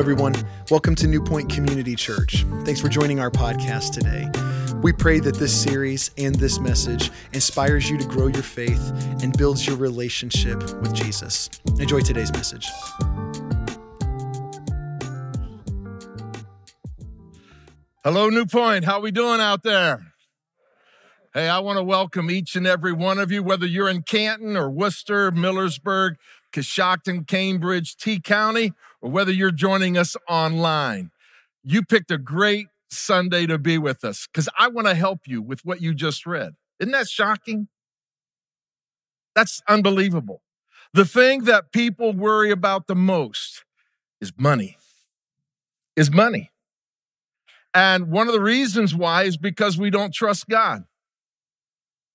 everyone. Welcome to NewPointe Community Church. Thanks for joining our podcast today. We pray that this series and this message inspires you to grow your faith and builds your relationship with Jesus. Enjoy today's message. Hello, NewPointe. How we doing out there? Hey, I want to welcome each and every one of you, whether you're in Canton or Wooster, Millersburg, Coshocton, Cambridge, T County, or whether you're joining us online. You picked a great Sunday to be with us because I want to help you with what you just read. Isn't that shocking? That's unbelievable. The thing that people worry about the most is money. Is money. And one of the reasons why is because we don't trust God.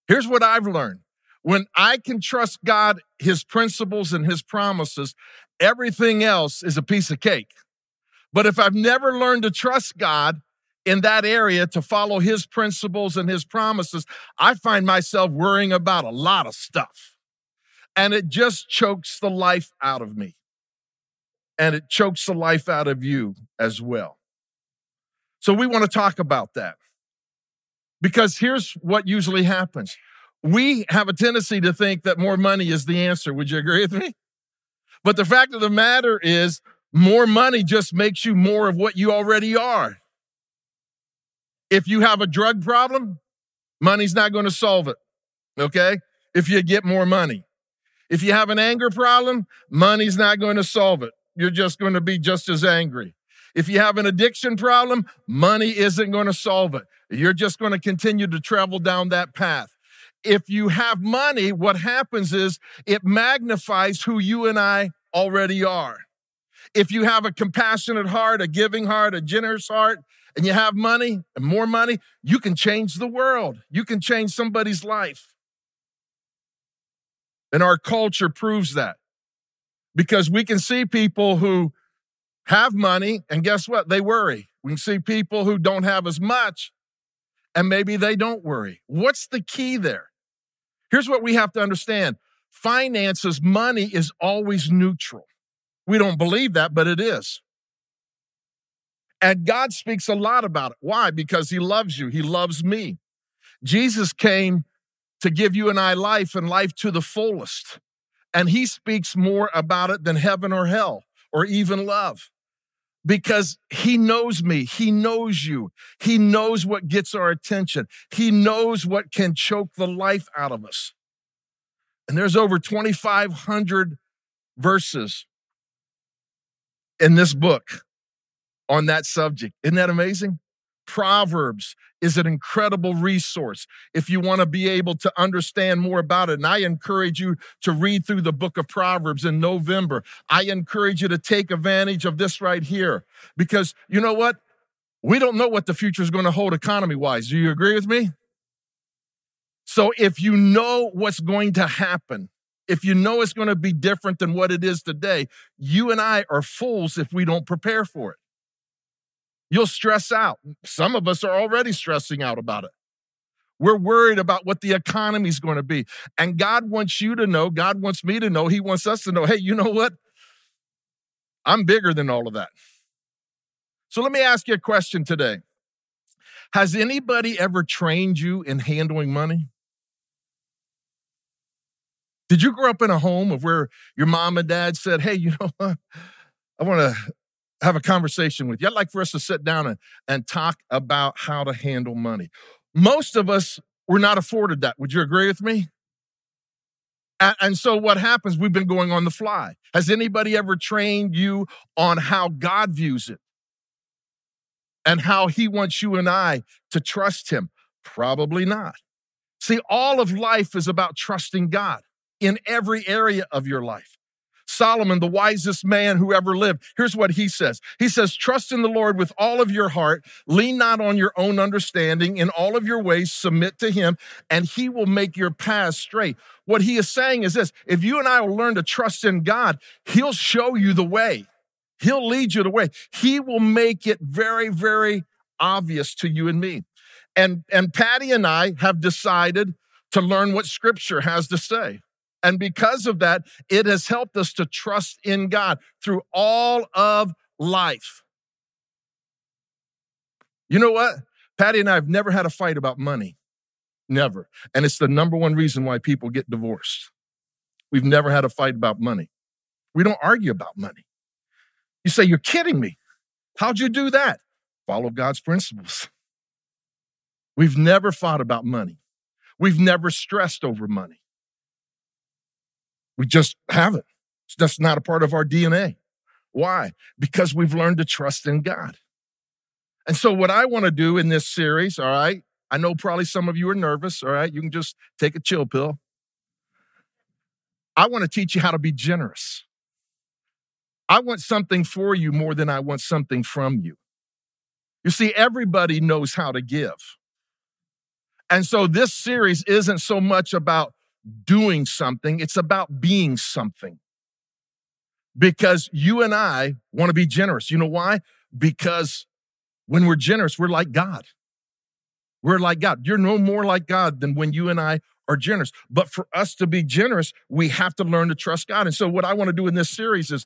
Here's what I've learned when I can trust God, His principles, and His promises, everything else is a piece of cake. But if I've never learned to trust God in that area to follow His principles and His promises, I find myself worrying about a lot of stuff. And it just chokes the life out of me. And it chokes the life out of you as well. So we want to talk about that. Because here's what usually happens we have a tendency to think that more money is the answer. Would you agree with me? But the fact of the matter is, more money just makes you more of what you already are. If you have a drug problem, money's not going to solve it. Okay? If you get more money. If you have an anger problem, money's not going to solve it. You're just going to be just as angry. If you have an addiction problem, money isn't going to solve it. You're just going to continue to travel down that path if you have money, what happens is it magnifies who you and I already are. If you have a compassionate heart, a giving heart, a generous heart, and you have money and more money, you can change the world. You can change somebody's life. And our culture proves that because we can see people who have money, and guess what? They worry. We can see people who don't have as much, and maybe they don't worry. What's the key there? Here's what we have to understand finances, money is always neutral. We don't believe that, but it is. And God speaks a lot about it. Why? Because He loves you, He loves me. Jesus came to give you and I life and life to the fullest. And He speaks more about it than heaven or hell or even love because he knows me. He knows you. He knows what gets our attention. He knows what can choke the life out of us. And there's over 2,500 verses in this book on that subject. Isn't that amazing? Proverbs is an incredible resource if you want to be able to understand more about it. And I encourage you to read through the book of Proverbs in November. I encourage you to take advantage of this right here because you know what? We don't know what the future is going to hold economy wise. Do you agree with me? So if you know what's going to happen, if you know it's going to be different than what it is today, you and I are fools if we don't prepare for it. You'll stress out. Some of us are already stressing out about it. We're worried about what the economy is going to be. And God wants you to know, God wants me to know, He wants us to know hey, you know what? I'm bigger than all of that. So let me ask you a question today Has anybody ever trained you in handling money? Did you grow up in a home of where your mom and dad said, hey, you know, what? I want to have a conversation with you. I'd like for us to sit down and, and talk about how to handle money. Most of us were not afforded that. Would you agree with me? And, and so what happens? We've been going on the fly. Has anybody ever trained you on how God views it? And how he wants you and I to trust him? Probably not. See, all of life is about trusting God in every area of your life. Solomon, the wisest man who ever lived, here's what he says. He says, Trust in the Lord with all of your heart, lean not on your own understanding, in all of your ways, submit to him, and he will make your paths straight. What he is saying is this if you and I will learn to trust in God, he'll show you the way, he'll lead you the way, he will make it very, very obvious to you and me. And, and Patty and I have decided to learn what scripture has to say. And because of that, it has helped us to trust in God through all of life. You know what? Patty and I have never had a fight about money. Never. And it's the number one reason why people get divorced. We've never had a fight about money. We don't argue about money. You say, You're kidding me. How'd you do that? Follow God's principles. We've never fought about money. We've never stressed over money. We just haven't. That's not a part of our DNA. Why? Because we've learned to trust in God. And so, what I want to do in this series, all right, I know probably some of you are nervous, all right, you can just take a chill pill. I want to teach you how to be generous. I want something for you more than I want something from you. You see, everybody knows how to give. And so this series isn't so much about doing something, it's about being something. Because you and I want to be generous. You know why? Because when we're generous, we're like God. We're like God. You're no more like God than when you and I are generous. But for us to be generous, we have to learn to trust God. And so, what I want to do in this series is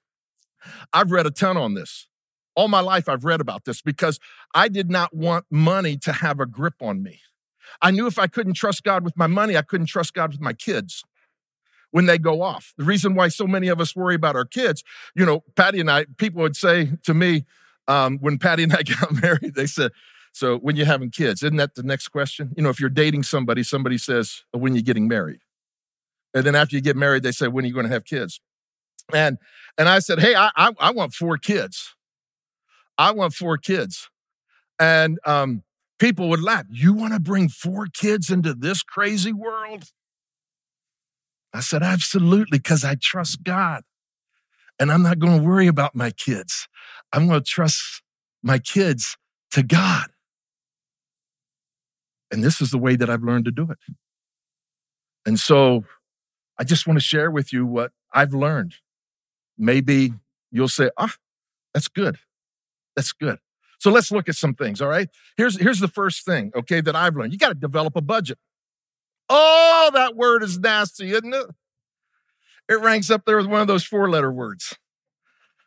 I've read a ton on this. All my life, I've read about this because I did not want money to have a grip on me. I knew if I couldn't trust God with my money, I couldn't trust God with my kids when they go off. The reason why so many of us worry about our kids, you know, Patty and I, people would say to me, um, when Patty and I got married, they said, So when you're having kids, isn't that the next question? You know, if you're dating somebody, somebody says, oh, When you're getting married. And then after you get married, they say, When are you going to have kids? And and I said, Hey, I, I, I want four kids. I want four kids. And um, people would laugh. You want to bring four kids into this crazy world? I said, Absolutely, because I trust God. And I'm not going to worry about my kids. I'm going to trust my kids to God. And this is the way that I've learned to do it. And so I just want to share with you what I've learned. Maybe you'll say, ah, that's good. That's good. So let's look at some things, all right? Here's, here's the first thing, okay, that I've learned. You got to develop a budget. Oh, that word is nasty, isn't it? It ranks up there with one of those four letter words.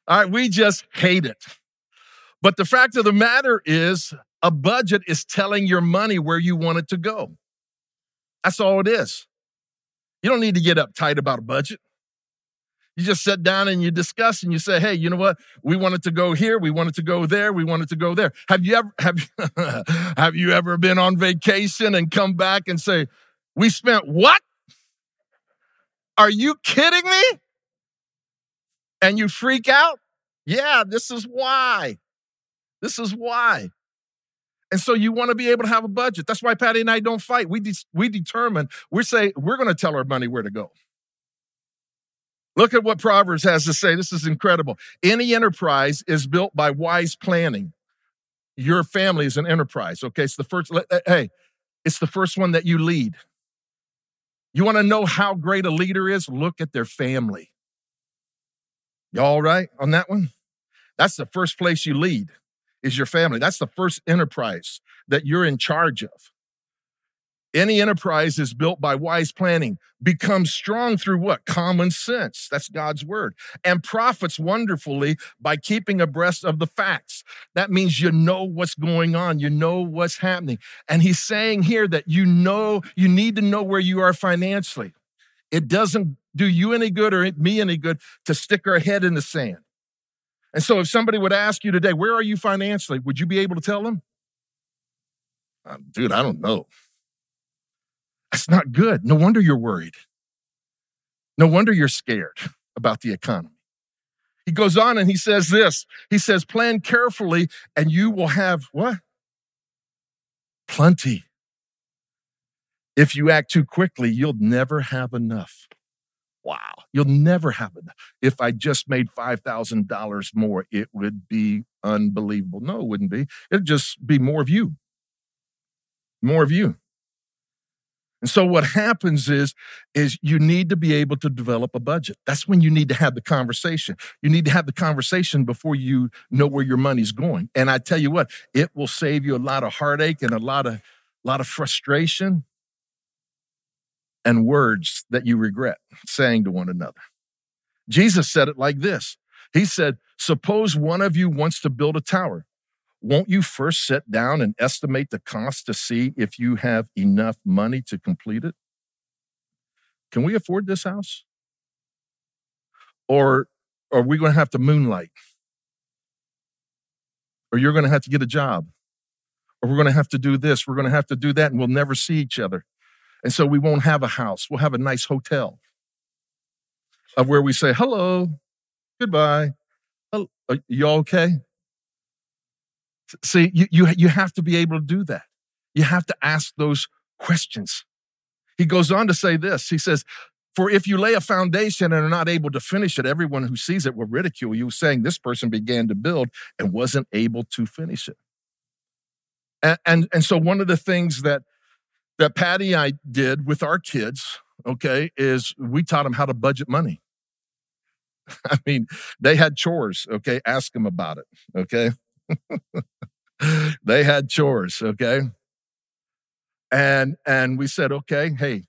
All right, we just hate it. But the fact of the matter is, a budget is telling your money where you want it to go. That's all it is. You don't need to get uptight about a budget. You just sit down and you discuss and you say, "Hey, you know what? We wanted to go here. We wanted to go there. We wanted to go there." Have you ever have have you ever been on vacation and come back and say, "We spent what? Are you kidding me?" And you freak out? Yeah, this is why. This is why. And so you want to be able to have a budget. That's why Patty and I don't fight. We de- we determine. We say we're going to tell our money where to go. Look at what Proverbs has to say. This is incredible. Any enterprise is built by wise planning. Your family is an enterprise. Okay, it's the first. Eh, hey, it's the first one that you lead. You want to know how great a leader is? Look at their family. Y'all right on that one? That's the first place you lead is your family. That's the first enterprise that you're in charge of. Any enterprise is built by wise planning, becomes strong through what? Common sense. That's God's word. And profits wonderfully by keeping abreast of the facts. That means you know what's going on, you know what's happening. And he's saying here that you know, you need to know where you are financially. It doesn't do you any good or me any good to stick our head in the sand. And so, if somebody would ask you today, where are you financially? Would you be able to tell them? Uh, dude, I don't know. That's not good. No wonder you're worried. No wonder you're scared about the economy. He goes on and he says this He says, plan carefully and you will have what? Plenty. If you act too quickly, you'll never have enough. Wow, you'll never have enough. If I just made $5,000 more, it would be unbelievable. No, it wouldn't be. It'd just be more of you. More of you. And so what happens is, is you need to be able to develop a budget. That's when you need to have the conversation. You need to have the conversation before you know where your money's going. And I tell you what, it will save you a lot of heartache and a lot of, lot of frustration and words that you regret saying to one another. Jesus said it like this He said, Suppose one of you wants to build a tower. Won't you first sit down and estimate the cost to see if you have enough money to complete it? Can we afford this house? Or are we going to have to moonlight? Or you're going to have to get a job? Or we're going to have to do this, we're going to have to do that, and we'll never see each other. And so we won't have a house. We'll have a nice hotel of where we say, hello, goodbye. Are uh, you okay? See, you, you, you have to be able to do that. You have to ask those questions. He goes on to say this. He says, For if you lay a foundation and are not able to finish it, everyone who sees it will ridicule you, saying, This person began to build and wasn't able to finish it. And, and, and so, one of the things that, that Patty and I did with our kids, okay, is we taught them how to budget money. I mean, they had chores, okay? Ask them about it, okay? they had chores, okay? And and we said, okay, hey,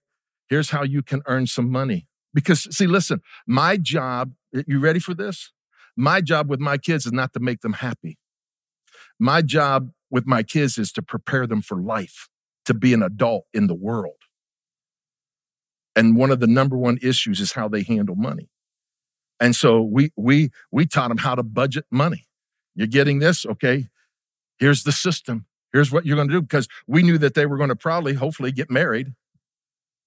here's how you can earn some money. Because see, listen, my job, you ready for this? My job with my kids is not to make them happy. My job with my kids is to prepare them for life, to be an adult in the world. And one of the number one issues is how they handle money. And so we we we taught them how to budget money. You're getting this, okay? Here's the system. Here's what you're going to do because we knew that they were going to probably, hopefully, get married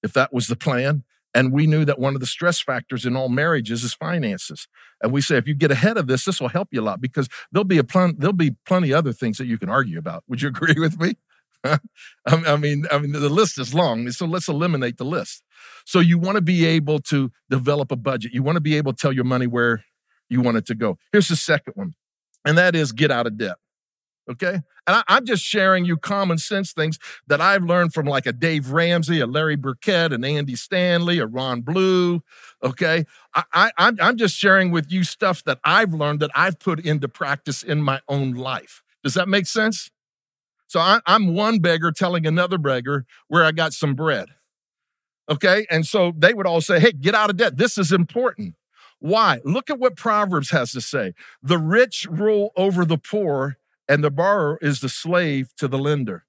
if that was the plan. And we knew that one of the stress factors in all marriages is finances. And we say, if you get ahead of this, this will help you a lot because there'll be a plen- there'll be plenty other things that you can argue about. Would you agree with me? I mean, I mean, the list is long, so let's eliminate the list. So you want to be able to develop a budget. You want to be able to tell your money where you want it to go. Here's the second one, and that is get out of debt. Okay. And I, am just sharing you common sense things that I've learned from like a Dave Ramsey, a Larry Burkett, an Andy Stanley, a Ron Blue. Okay. I, I, I'm, I'm just sharing with you stuff that I've learned that I've put into practice in my own life. Does that make sense? So I, I'm one beggar telling another beggar where I got some bread. Okay. And so they would all say, hey, get out of debt. This is important. Why? Look at what Proverbs has to say. The rich rule over the poor, and the borrower is the slave to the lender.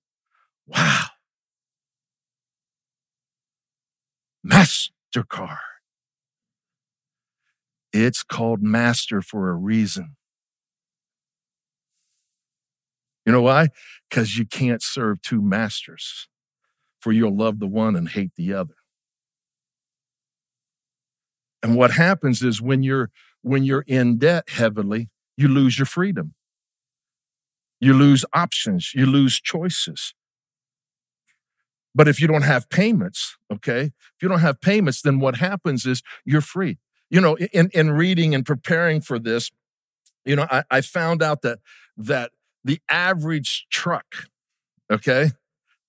Wow. MasterCard. It's called master for a reason. You know why? Because you can't serve two masters, for you'll love the one and hate the other. And what happens is when you're when you're in debt heavily, you lose your freedom. You lose options, you lose choices. But if you don't have payments, okay, if you don't have payments, then what happens is you're free. You know, in, in reading and preparing for this, you know, I, I found out that that the average truck, okay,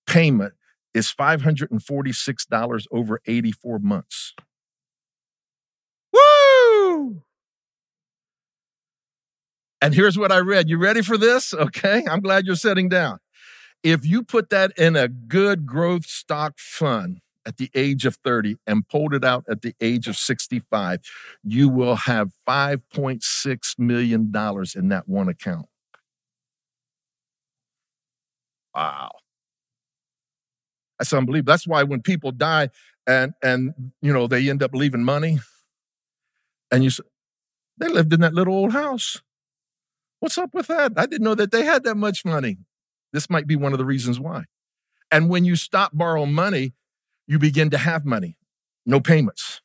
payment is $546 over 84 months. And here's what I read. You ready for this? Okay. I'm glad you're sitting down. If you put that in a good growth stock fund at the age of 30 and pulled it out at the age of 65, you will have $5.6 million in that one account. Wow. That's unbelievable. That's why when people die and and you know they end up leaving money, and you say, they lived in that little old house. What's up with that? I didn't know that they had that much money. This might be one of the reasons why. And when you stop borrowing money, you begin to have money, no payments.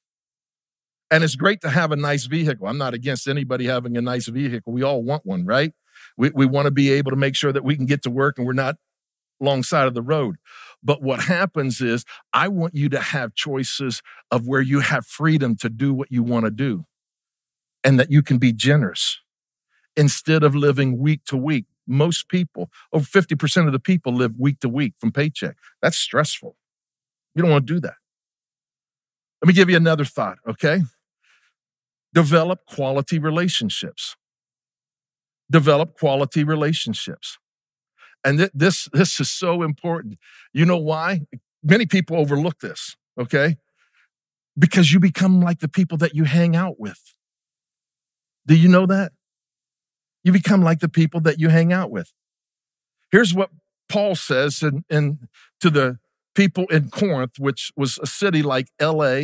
And it's great to have a nice vehicle. I'm not against anybody having a nice vehicle. We all want one, right? We, we want to be able to make sure that we can get to work and we're not alongside of the road. But what happens is, I want you to have choices of where you have freedom to do what you want to do and that you can be generous instead of living week to week. Most people, over 50% of the people live week to week from paycheck. That's stressful. You don't want to do that. Let me give you another thought, okay? Develop quality relationships. Develop quality relationships. And th- this, this is so important. You know why? Many people overlook this, okay? Because you become like the people that you hang out with. Do you know that? You become like the people that you hang out with. Here's what Paul says in, in, to the people in Corinth, which was a city like LA,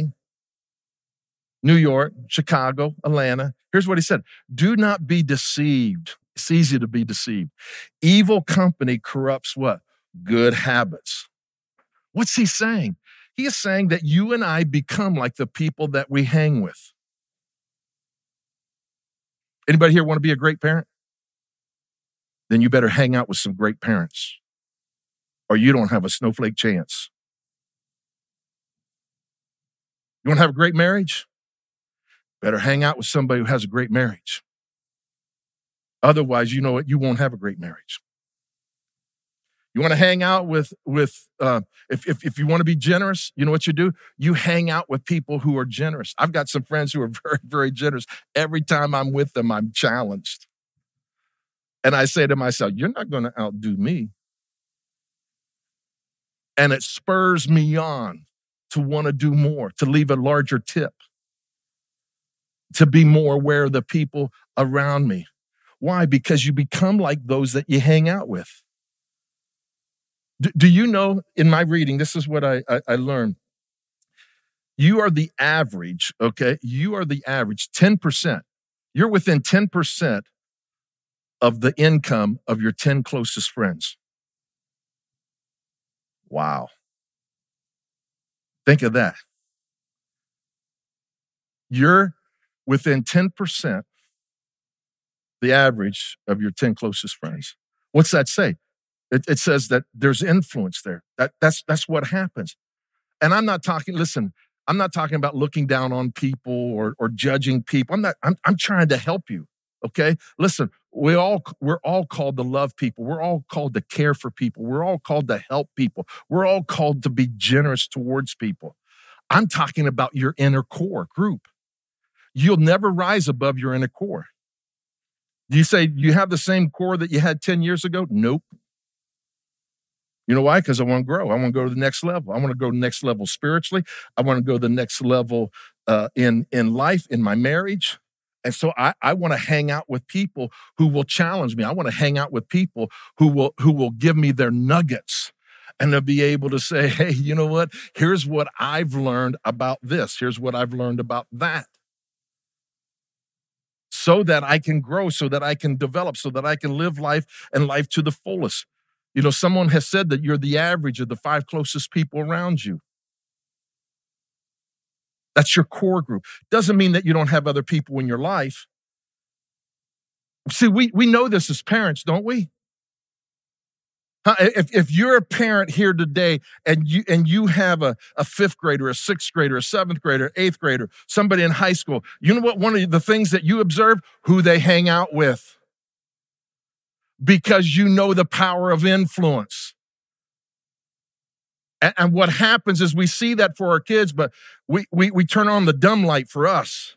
New York, Chicago, Atlanta. Here's what he said Do not be deceived. It's easy to be deceived. Evil company corrupts what? Good habits. What's he saying? He is saying that you and I become like the people that we hang with. Anybody here want to be a great parent? Then you better hang out with some great parents, or you don't have a snowflake chance. You want to have a great marriage? Better hang out with somebody who has a great marriage. Otherwise, you know what? You won't have a great marriage. You want to hang out with with uh, if, if if you want to be generous, you know what you do? You hang out with people who are generous. I've got some friends who are very very generous. Every time I'm with them, I'm challenged, and I say to myself, "You're not going to outdo me," and it spurs me on to want to do more, to leave a larger tip, to be more aware of the people around me. Why? Because you become like those that you hang out with. Do, do you know in my reading, this is what I, I, I learned. You are the average, okay? You are the average 10%. You're within 10% of the income of your 10 closest friends. Wow. Think of that. You're within 10% the average of your 10 closest friends. What's that say? It, it says that there's influence there. That, that's, that's what happens. And I'm not talking, listen, I'm not talking about looking down on people or, or judging people. I'm not, I'm, I'm trying to help you. Okay. Listen, we all, we're all called to love people. We're all called to care for people. We're all called to help people. We're all called to be generous towards people. I'm talking about your inner core group. You'll never rise above your inner core. You say you have the same core that you had 10 years ago? Nope. You know why? Because I want to grow. I want to go to the next level. I want to go to the next level spiritually. I want to go to the next level uh, in in life, in my marriage. And so I, I want to hang out with people who will challenge me. I want to hang out with people who will who will give me their nuggets and to be able to say, hey, you know what? Here's what I've learned about this. Here's what I've learned about that. So that I can grow, so that I can develop, so that I can live life and life to the fullest. You know, someone has said that you're the average of the five closest people around you. That's your core group. Doesn't mean that you don't have other people in your life. See, we, we know this as parents, don't we? If, if you're a parent here today and you and you have a, a fifth grader, a sixth grader, a seventh grader, eighth grader, somebody in high school, you know what one of the things that you observe? Who they hang out with because you know the power of influence. And, and what happens is we see that for our kids, but we, we, we turn on the dumb light for us.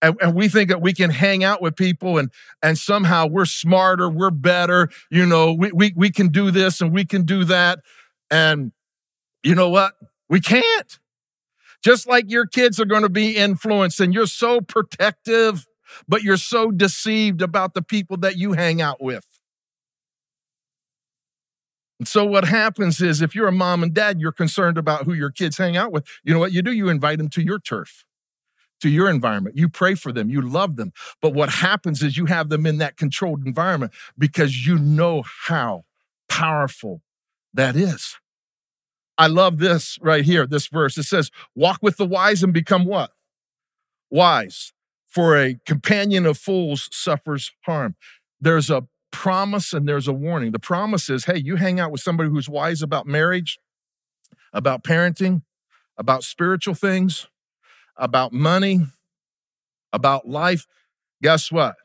And, and, we think that we can hang out with people and and somehow we're smarter, we're better, you know, we, we, we can do this and we can do that. And you know what? We can't. Just like your kids are going to be influenced and you're so protective but you're so deceived about the people that you hang out with. And so what happens is if you're a mom and dad, you're concerned about who your kids hang out with. You know what you do? You invite them to your turf, to your environment. You pray for them, you love them. But what happens is you have them in that controlled environment because you know how powerful that is. I love this right here, this verse. It says, Walk with the wise and become what? Wise for a companion of fools suffers harm. There's a promise and there's a warning. The promise is hey, you hang out with somebody who's wise about marriage, about parenting, about spiritual things, about money, about life. Guess what?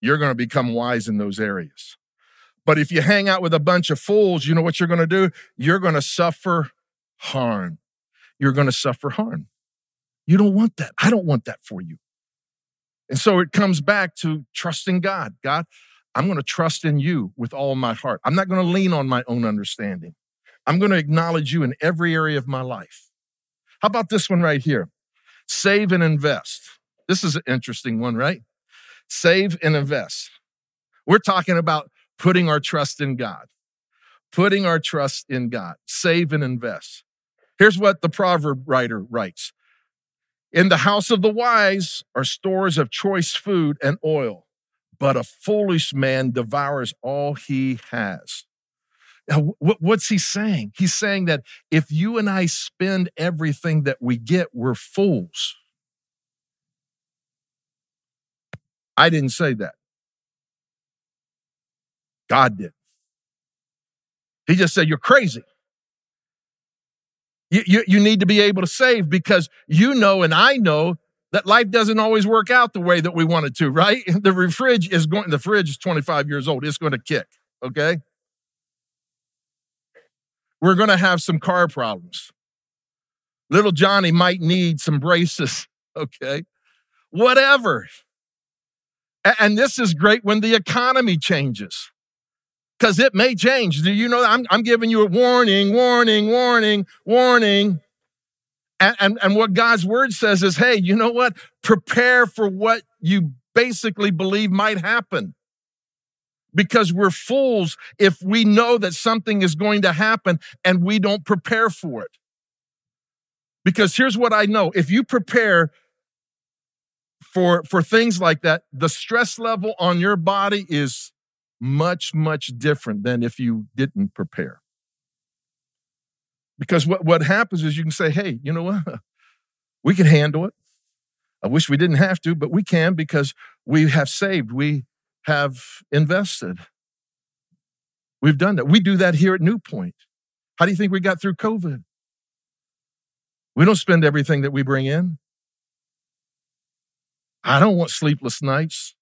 You're going to become wise in those areas. But if you hang out with a bunch of fools, you know what you're going to do? You're going to suffer harm. You're going to suffer harm. You don't want that. I don't want that for you. And so it comes back to trusting God. God, I'm going to trust in you with all my heart. I'm not going to lean on my own understanding. I'm going to acknowledge you in every area of my life. How about this one right here? Save and invest. This is an interesting one, right? Save and invest. We're talking about putting our trust in God, putting our trust in God, save and invest. Here's what the proverb writer writes In the house of the wise are stores of choice food and oil, but a foolish man devours all he has. What's he saying? He's saying that if you and I spend everything that we get, we're fools. I didn't say that. God did. He just said, You're crazy. You, you, you need to be able to save because you know and I know that life doesn't always work out the way that we want it to, right? The fridge is going, the fridge is 25 years old. It's going to kick, okay? We're going to have some car problems. Little Johnny might need some braces, okay? Whatever. And this is great when the economy changes because it may change. Do you know I'm, I'm giving you a warning, warning, warning, warning. And, and, and what God's word says is hey, you know what? Prepare for what you basically believe might happen. Because we're fools if we know that something is going to happen and we don't prepare for it. Because here's what I know if you prepare for, for things like that, the stress level on your body is much, much different than if you didn't prepare. Because what, what happens is you can say, hey, you know what? We can handle it. I wish we didn't have to, but we can because we have saved, we have invested. We've done that. We do that here at NewPointe. How do you think we got through COVID? We don't spend everything that we bring in. I don't want sleepless nights.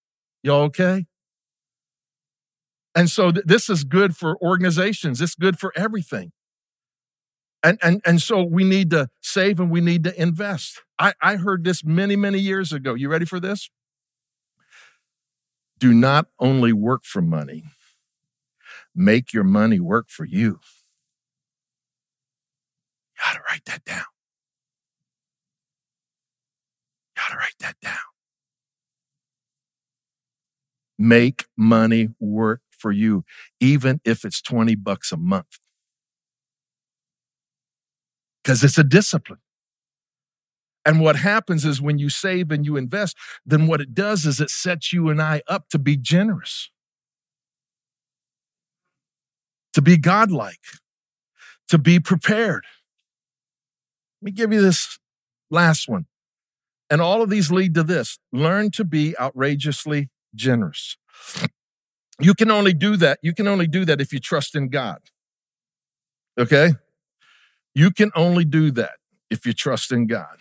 Y'all okay? And so th- this is good for organizations. It's good for everything. And, and, and so we need to save and we need to invest. I, I heard this many, many years ago. You ready for this? Do not only work for money, make your money work for you. You gotta write that down. You gotta write that down. Make money work for you, even if it's 20 bucks a month. Because it's a discipline. And what happens is when you save and you invest, then what it does is it sets you and I up to be generous, to be godlike, to be prepared. Let me give you this last one. And all of these lead to this learn to be outrageously generous. You can only do that. You can only do that if you trust in God. Okay? You can only do that if you trust in God.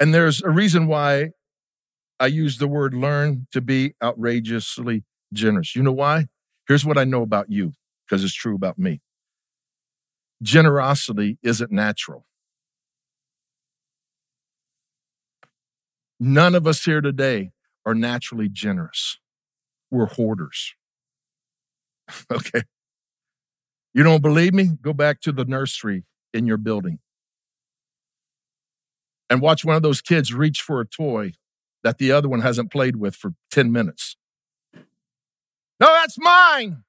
And there's a reason why I use the word learn to be outrageously generous. You know why? Here's what I know about you, because it's true about me. Generosity isn't natural. None of us here today are naturally generous. We're hoarders. okay. You don't believe me? Go back to the nursery in your building and watch one of those kids reach for a toy that the other one hasn't played with for 10 minutes. No, that's mine.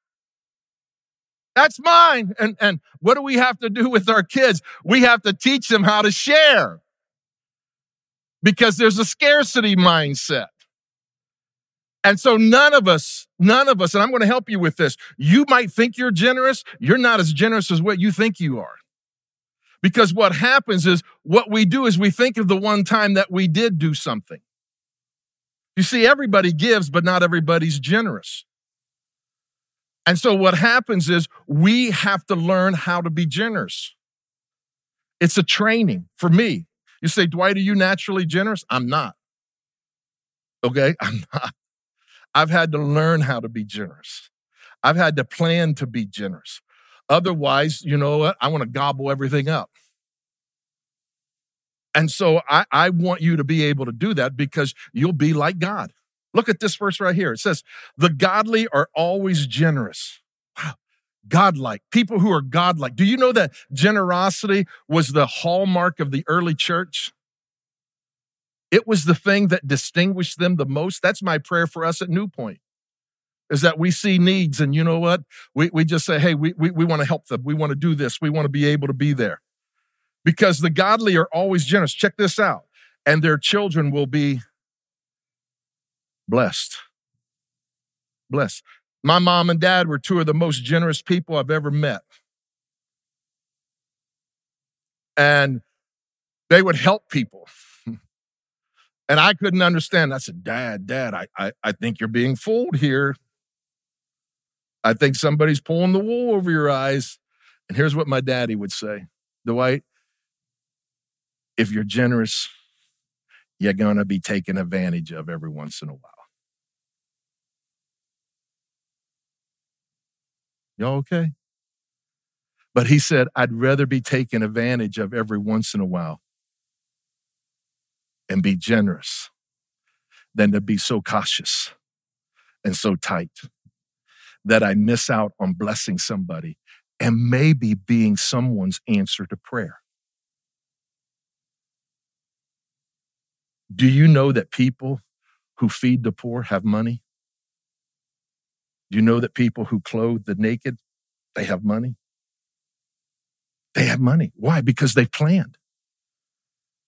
That's mine. And, and what do we have to do with our kids? We have to teach them how to share because there's a scarcity mindset. And so none of us, none of us, and I'm going to help you with this. You might think you're generous. You're not as generous as what you think you are. Because what happens is what we do is we think of the one time that we did do something. You see, everybody gives, but not everybody's generous. And so what happens is we have to learn how to be generous. It's a training for me. You say, Dwight, are you naturally generous? I'm not. Okay, I'm not. I've had to learn how to be generous. I've had to plan to be generous. Otherwise, you know what? I want to gobble everything up. And so I, I want you to be able to do that because you'll be like God. Look at this verse right here. It says, The godly are always generous. Wow. Godlike, people who are godlike. Do you know that generosity was the hallmark of the early church? It was the thing that distinguished them the most. That's my prayer for us at NewPointe is that we see needs and you know what? We, we just say, hey, we, we, we want to help them. We want to do this. We want to be able to be there. Because the godly are always generous. Check this out. And their children will be blessed. Blessed. My mom and dad were two of the most generous people I've ever met. And they would help people. And I couldn't understand. I said, Dad, Dad, I, I, I think you're being fooled here. I think somebody's pulling the wool over your eyes. And here's what my daddy would say Dwight, if you're generous, you're going to be taken advantage of every once in a while. Y'all okay? But he said, I'd rather be taken advantage of every once in a while and be generous than to be so cautious and so tight that I miss out on blessing somebody and maybe being someone's answer to prayer. Do you know that people who feed the poor have money? Do you know that people who clothe the naked, they have money? They have money. Why? Because they've planned.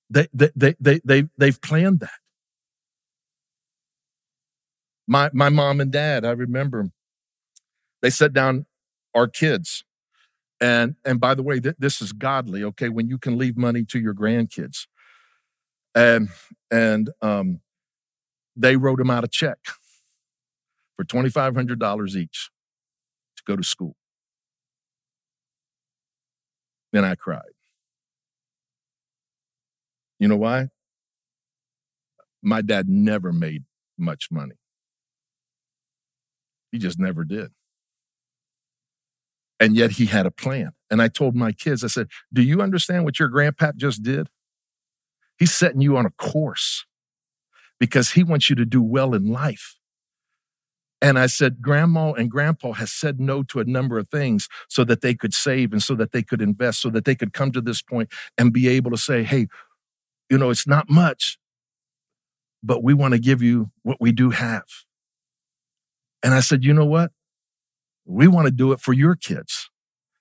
They, they, they, they, they, they've planned that. My, my mom and dad, I remember they set down our kids. And, and by the way, th- this is godly, okay? When you can leave money to your grandkids. And, and, um, they wrote them out a check for $2,500 each to go to school. Then I cried. You know why? My dad never made much money. He just never did. And yet he had a plan. And I told my kids, I said, Do you understand what your grandpap just did? He's setting you on a course because he wants you to do well in life. And I said, Grandma and Grandpa has said no to a number of things so that they could save and so that they could invest, so that they could come to this point and be able to say, Hey, you know, it's not much, but we want to give you what we do have. And I said, You know what? We want to do it for your kids.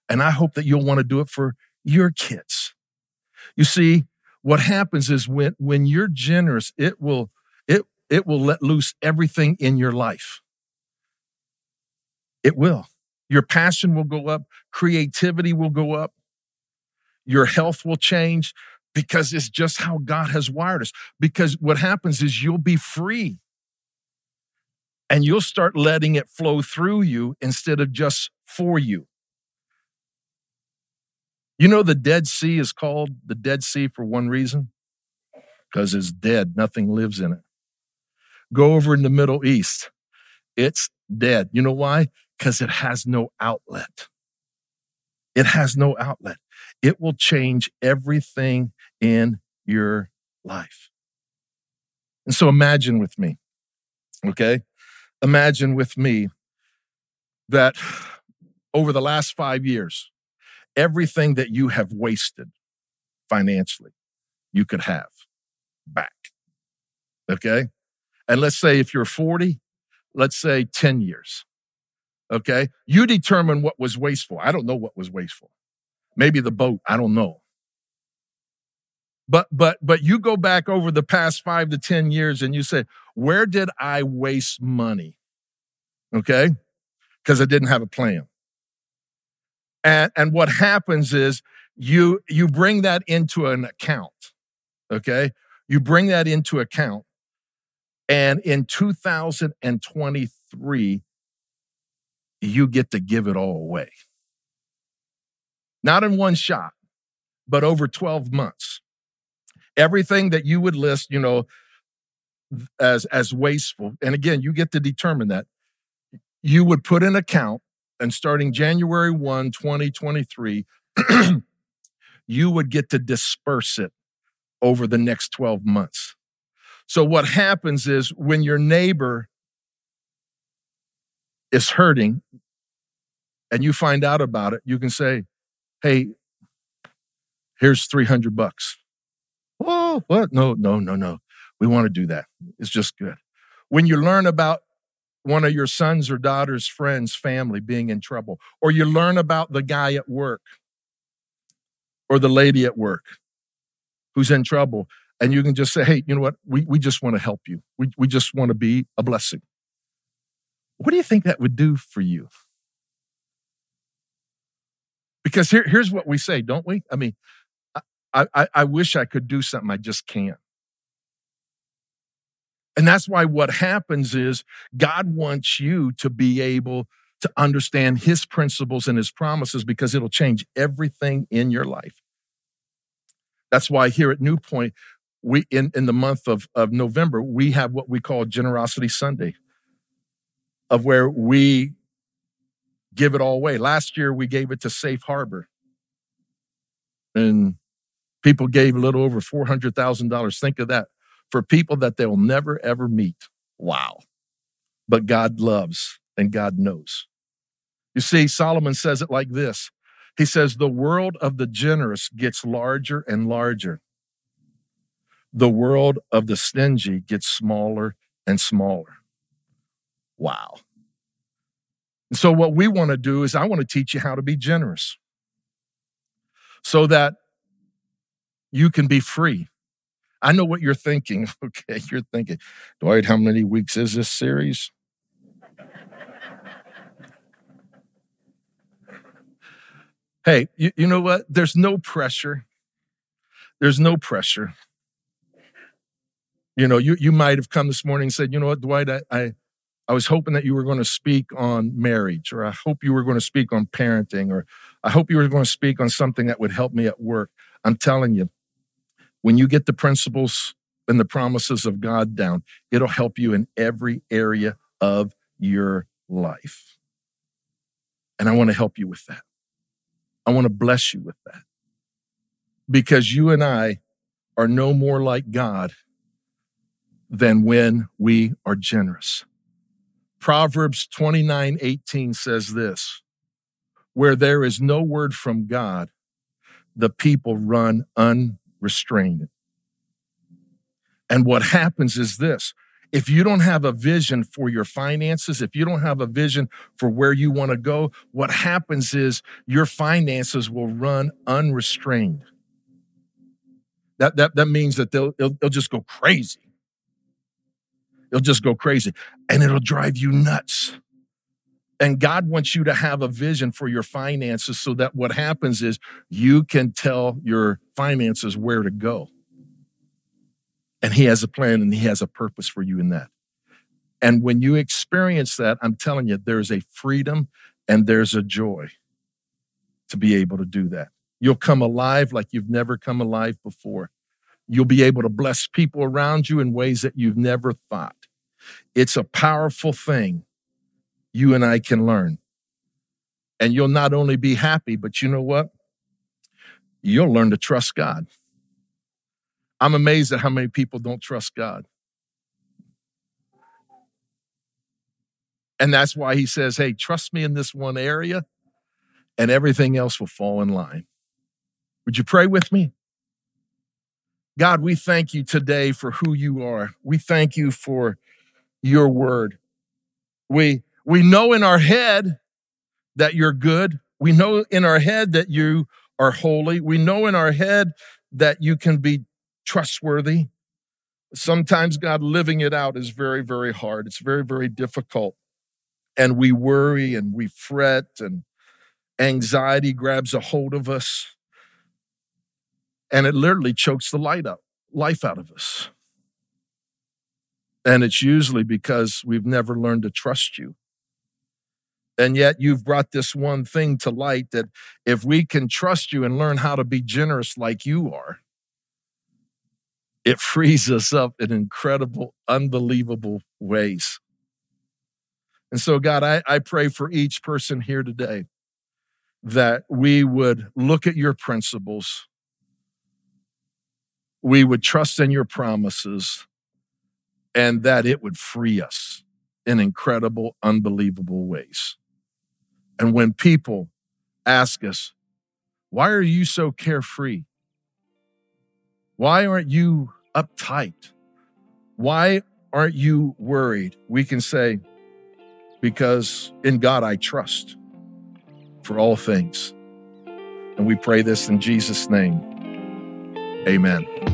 And I hope that you'll want to do it for your kids. You see, what happens is when, when you're generous, it will, it, it will let loose everything in your life. It will. Your passion will go up. Creativity will go up. Your health will change because it's just how God has wired us. Because what happens is you'll be free and you'll start letting it flow through you instead of just for you. You know, the Dead Sea is called the Dead Sea for one reason because it's dead, nothing lives in it. Go over in the Middle East, it's dead. You know why? Because it has no outlet. It has no outlet. It will change everything in your life. And so imagine with me, okay? imagine with me that over the last five years, everything that you have wasted financially, you could have back. Okay. And let's say if you're 40, let's say 10 years. Okay. You determine what was wasteful. I don't know what was wasteful. Maybe the boat. I don't know. But but but you go back over the past 5 to 10 years and you say, "Where did I waste money?" Okay? Cuz I didn't have a plan. And and what happens is you you bring that into an account. Okay? You bring that into account and in 2023 you get to give it all away. Not in one shot, but over 12 months everything that you would list, you know, as as wasteful. And again, you get to determine that. You would put an account and starting January 1, 2023, you would get to disperse it over the next 12 months. So what happens is when your neighbor is hurting and you find out about it, you can say, "Hey, here's 300 bucks." Oh, what? No, no, no, no. We want to do that. It's just good. When you learn about one of your sons or daughters, friends, family being in trouble, or you learn about the guy at work or the lady at work who's in trouble, and you can just say, hey, you know what? We, we just want to help you. We, we just want to be a blessing. What do you think that would do for you? Because here, here's what we say, don't we? I mean, I, I, I wish I could do something, I just can't. And that's why what happens is God wants you to be able to understand his principles and his promises because it'll change everything in your life. That's why here at NewPointe, we in, in the month of, of November, we have what we call Generosity Sunday, of where we give it all away. Last year we gave it to Safe Harbor. And people gave a little over $400,000. Think of that for people that they'll never ever meet. Wow. But God loves and God knows. You see, Solomon says it like this He says, The world of the generous gets larger and larger. The world of the stingy gets smaller and smaller. Wow. And so, what we want to do is, I want to teach you how to be generous so that you can be free. I know what you're thinking. Okay, you're thinking, Dwight, how many weeks is this series? hey, you, you know what? There's no pressure. There's no pressure. You know, you, you might have come this morning and said, you know what, Dwight, I, I, I was hoping that you were going to speak on marriage, or I hope you were going to speak on parenting, or I hope you were going to speak on something that would help me at work. I'm telling you, when you get the principles and the promises of God down, it'll help you in every area of your life. And I want to help you with that. I want to bless you with that. Because you and I are no more like God than when we are generous. Proverbs 29 18 says this Where there is no word from God, the people run unrestrained. And what happens is this if you don't have a vision for your finances, if you don't have a vision for where you want to go, what happens is your finances will run unrestrained. That, that, that means that they'll, they'll, they'll just go crazy. It'll just go crazy and it'll drive you nuts. And God wants you to have a vision for your finances so that what happens is you can tell your finances where to go. And He has a plan and He has a purpose for you in that. And when you experience that, I'm telling you, there's a freedom and there's a joy to be able to do that. You'll come alive like you've never come alive before. You'll be able to bless people around you in ways that you've never thought. It's a powerful thing you and I can learn. And you'll not only be happy, but you know what? You'll learn to trust God. I'm amazed at how many people don't trust God. And that's why he says, Hey, trust me in this one area, and everything else will fall in line. Would you pray with me? God, we thank you today for who you are. We thank you for your word. We, we know in our head that you're good. We know in our head that you are holy. We know in our head that you can be trustworthy. Sometimes, God, living it out is very, very hard. It's very, very difficult. And we worry and we fret, and anxiety grabs a hold of us. And it literally chokes the light out, life out of us. And it's usually because we've never learned to trust you. And yet you've brought this one thing to light that if we can trust you and learn how to be generous like you are, it frees us up in incredible, unbelievable ways. And so, God, I, I pray for each person here today that we would look at your principles, we would trust in your promises, and that it would free us in incredible, unbelievable ways. And when people ask us, why are you so carefree? Why aren't you uptight? Why aren't you worried? We can say, Because in God I trust for all things. And we pray this in Jesus' name. Amen.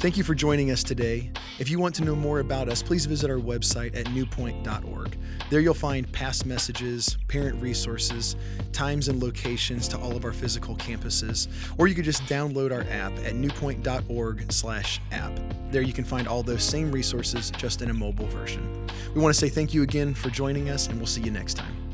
Thank you for joining us today. If you want to know more about us, please visit our website at newpointe.org. There you'll find past messages, parent resources, times and locations to all of our physical campuses, or you could just download our app at newpointe.org/app. There you can find all those same resources just in a mobile version. We want to say thank you again for joining us and we'll see you next time.